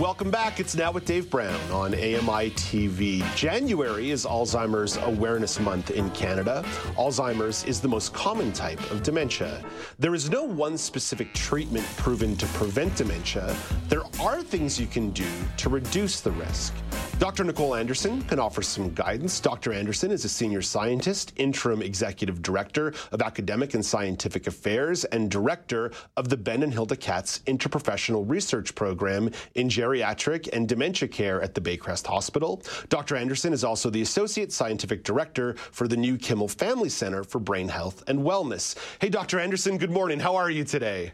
Welcome back. It's now with Dave Brown on AMI TV. January is Alzheimer's Awareness Month in Canada. Alzheimer's is the most common type of dementia. There is no one specific treatment proven to prevent dementia. There are things you can do to reduce the risk. Dr. Nicole Anderson can offer some guidance. Dr. Anderson is a senior scientist, interim executive director of academic and scientific affairs, and director of the Ben and Hilda Katz Interprofessional Research Program in geriatric and dementia care at the Baycrest Hospital. Dr. Anderson is also the associate scientific director for the New Kimel Family Center for Brain Health and Wellness. Hey, Dr. Anderson, good morning. How are you today?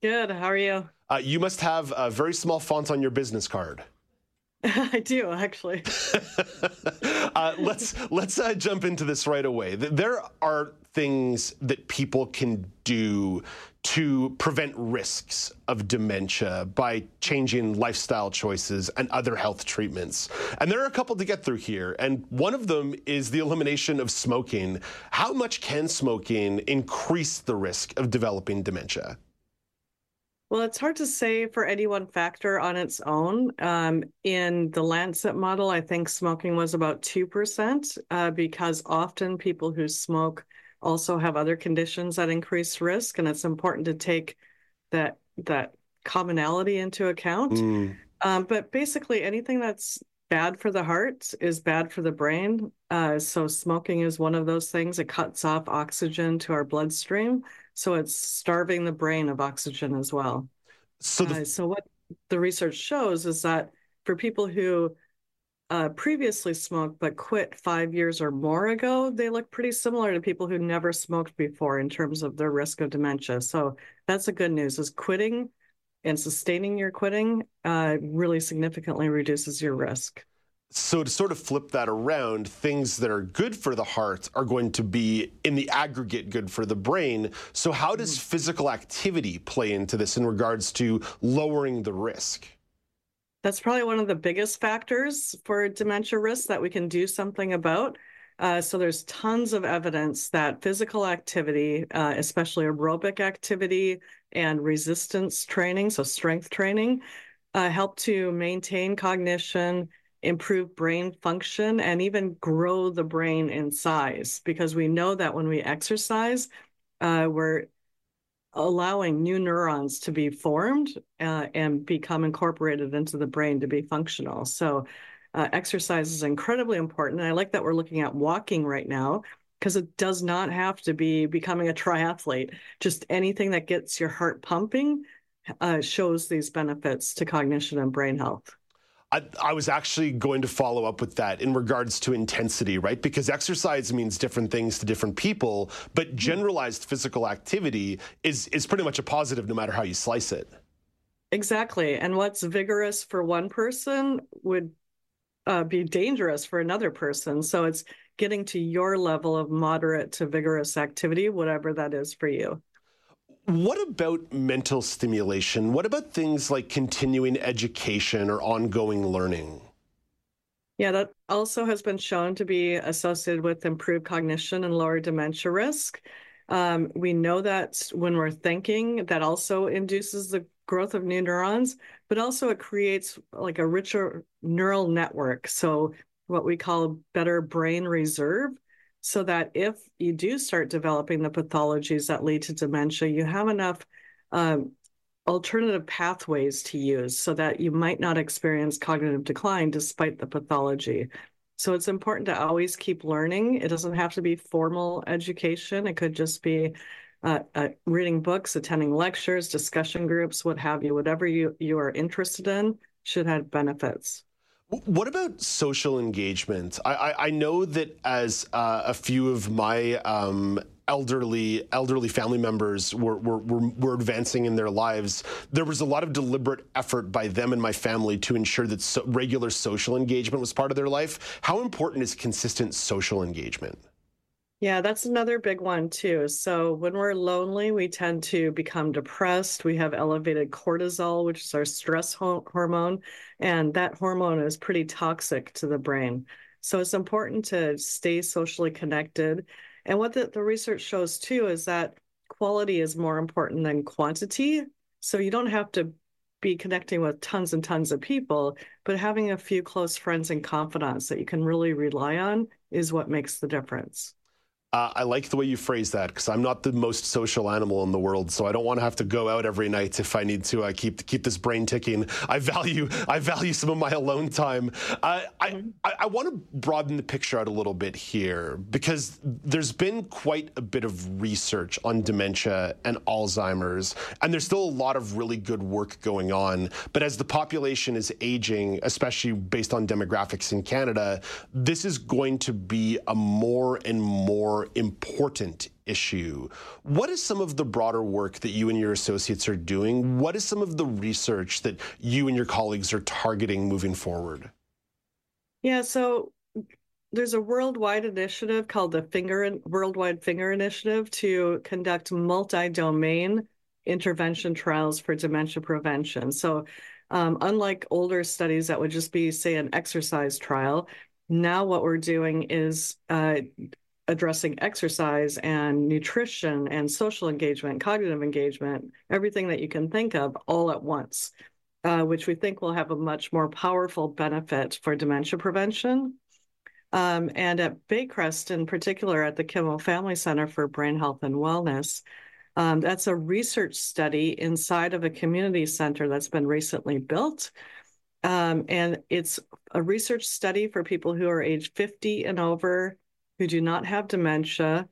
Good. How are you? Uh, you must have a very small font on your business card. I do actually. uh, let's let's uh, jump into this right away. There are things that people can do to prevent risks of dementia by changing lifestyle choices and other health treatments. And there are a couple to get through here. And one of them is the elimination of smoking. How much can smoking increase the risk of developing dementia? Well, it's hard to say for any one factor on its own. Um, in the Lancet model, I think smoking was about 2%, uh, because often people who smoke also have other conditions that increase risk. And it's important to take that, that commonality into account. Mm. Um, but basically, anything that's bad for the heart is bad for the brain. Uh, so, smoking is one of those things. It cuts off oxygen to our bloodstream. So it's starving the brain of oxygen as well. So, the... uh, so what the research shows is that for people who uh, previously smoked but quit five years or more ago, they look pretty similar to people who never smoked before in terms of their risk of dementia. So that's the good news: is quitting and sustaining your quitting uh, really significantly reduces your risk. So to sort of flip that around, things that are good for the heart are going to be in the aggregate good for the brain. So how does mm-hmm. physical activity play into this in regards to lowering the risk? That's probably one of the biggest factors for dementia risk that we can do something about. Uh, so there's tons of evidence that physical activity, uh, especially aerobic activity and resistance training, so strength training, uh, help to maintain cognition improve brain function and even grow the brain in size because we know that when we exercise uh, we're allowing new neurons to be formed uh, and become incorporated into the brain to be functional. So uh, exercise is incredibly important and i like that we're looking at walking right now because it does not have to be becoming a triathlete. Just anything that gets your heart pumping uh, shows these benefits to cognition and brain health I, I, was actually going to follow up with that in regards to intensity, right? Because exercise means different things to different people, but mm-hmm. generalized physical activity is is pretty much a positive no matter how you slice it. Exactly. And what's vigorous for one person would uh, be dangerous for another person. So it's getting to your level of moderate to vigorous activity, whatever that is for you. What about mental stimulation? What about things like continuing education or ongoing learning? Yeah, that also has been shown to be associated with improved cognition and lower dementia risk. Um, we know that when we're thinking, that also induces the growth of new neurons, but also it creates like a richer neural network. So, what we call better brain reserve so that if you do start developing the pathologies that lead to dementia, you have enough um, alternative pathways to use so that you might not experience cognitive decline despite the pathology. So it's important to always keep learning. It doesn't have to be formal education, it could just be uh, uh, reading books, attending lectures, discussion groups, what have you, whatever you, you are interested in should have benefits What about social engagement? I, I, I know that as uh, a few of my um, elderly elderly family members were, were, were, were, advancing in their lives, there was a lot of deliberate effort by them and my family to ensure that so regular social engagement was part of their life. How important is consistent social engagement? Yeah, that's another big one too. So when we're lonely, we tend to become depressed. We have elevated cortisol, which is our stress ho hormone, and that hormone is pretty toxic to the brain. So it's important to stay socially connected. And what the, the research shows too is that quality is more important than quantity. So you don't have to be connecting with tons and tons of people, but having a few close friends and confidants that you can really rely on is what makes the difference. Uh, I like the way you phrase that because I'm not the most social animal in the world, so I don't want to have to go out every night if I need to uh, keep keep this brain ticking. I value I value some of my alone time. Uh, I, I, I want to broaden the picture out a little bit here because there's been quite a bit of research on dementia and Alzheimer's, and there's still a lot of really good work going on. But as the population is aging, especially based on demographics in Canada, this is going to be a more and more important issue. What is some of the broader work that you and your associates are doing? What is some of the research that you and your colleagues are targeting moving forward? Yeah, so there's a worldwide initiative called the Finger Worldwide Finger Initiative to conduct multi-domain intervention trials for dementia prevention. So, um, unlike older studies that would just be, say, an exercise trial, now what we're doing is uh, addressing exercise and nutrition and social engagement, cognitive engagement, everything that you can think of all at once, uh, which we think will have a much more powerful benefit for dementia prevention. Um, and at Baycrest, in particular, at the Kimel Family Center for Brain Health and Wellness, um, that's a research study inside of a community center that's been recently built. Um, and it's a research study for people who are age 50 and over who do not have dementia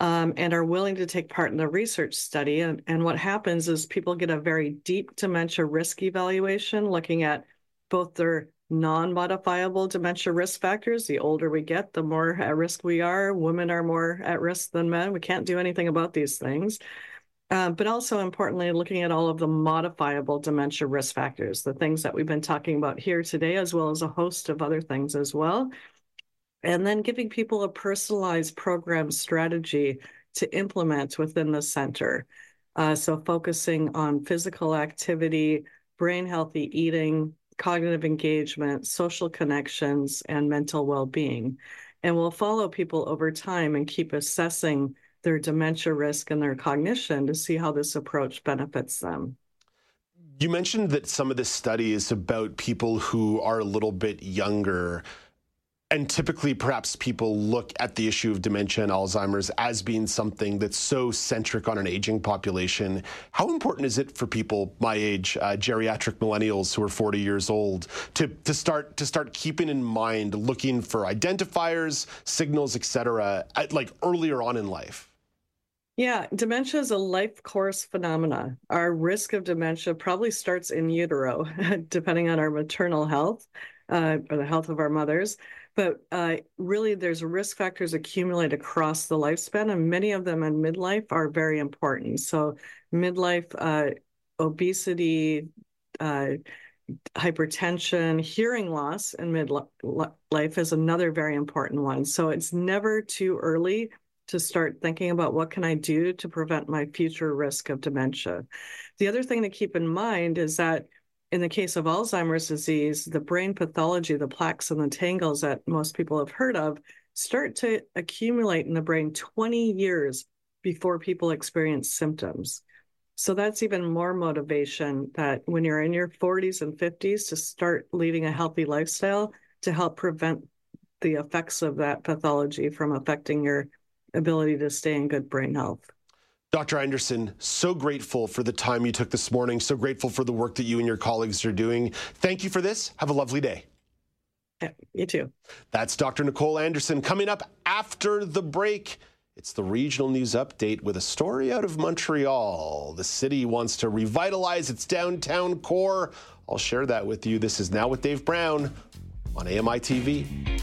um, and are willing to take part in the research study. And, and what happens is people get a very deep dementia risk evaluation looking at both their non modifiable dementia risk factors. The older we get, the more at risk we are. Women are more at risk than men. We can't do anything about these things. Um, but also importantly, looking at all of the modifiable dementia risk factors, the things that we've been talking about here today, as well as a host of other things as well and then giving people a personalized program strategy to implement within the center. Uh, so focusing on physical activity, brain healthy eating, cognitive engagement, social connections, and mental well-being. And we'll follow people over time and keep assessing their dementia risk and their cognition to see how this approach benefits them. You mentioned that some of this study is about people who are a little bit younger and typically perhaps people look at the issue of dementia and Alzheimer's as being something that's so centric on an aging population. How important is it for people my age, uh, geriatric millennials who are 40 years old, to, to start to start keeping in mind looking for identifiers, signals, etc., like earlier on in life? Yeah, dementia is a life course phenomena. Our risk of dementia probably starts in utero, depending on our maternal health uh, or the health of our mothers. But uh, really, there's risk factors accumulate across the lifespan, and many of them in midlife are very important. So, midlife uh, obesity, uh, hypertension, hearing loss in midlife is another very important one. So, it's never too early to start thinking about what can I do to prevent my future risk of dementia. The other thing to keep in mind is that in the case of Alzheimer's disease, the brain pathology, the plaques and the tangles that most people have heard of, start to accumulate in the brain 20 years before people experience symptoms. So that's even more motivation that when you're in your 40s and 50s to start leading a healthy lifestyle to help prevent the effects of that pathology from affecting your ability to stay in good brain health. Dr. Anderson, so grateful for the time you took this morning. So grateful for the work that you and your colleagues are doing. Thank you for this. Have a lovely day. Yeah, you too. That's Dr. Nicole Anderson. Coming up after the break, it's the regional news update with a story out of Montreal. The city wants to revitalize its downtown core. I'll share that with you. This is Now with Dave Brown on AMI TV.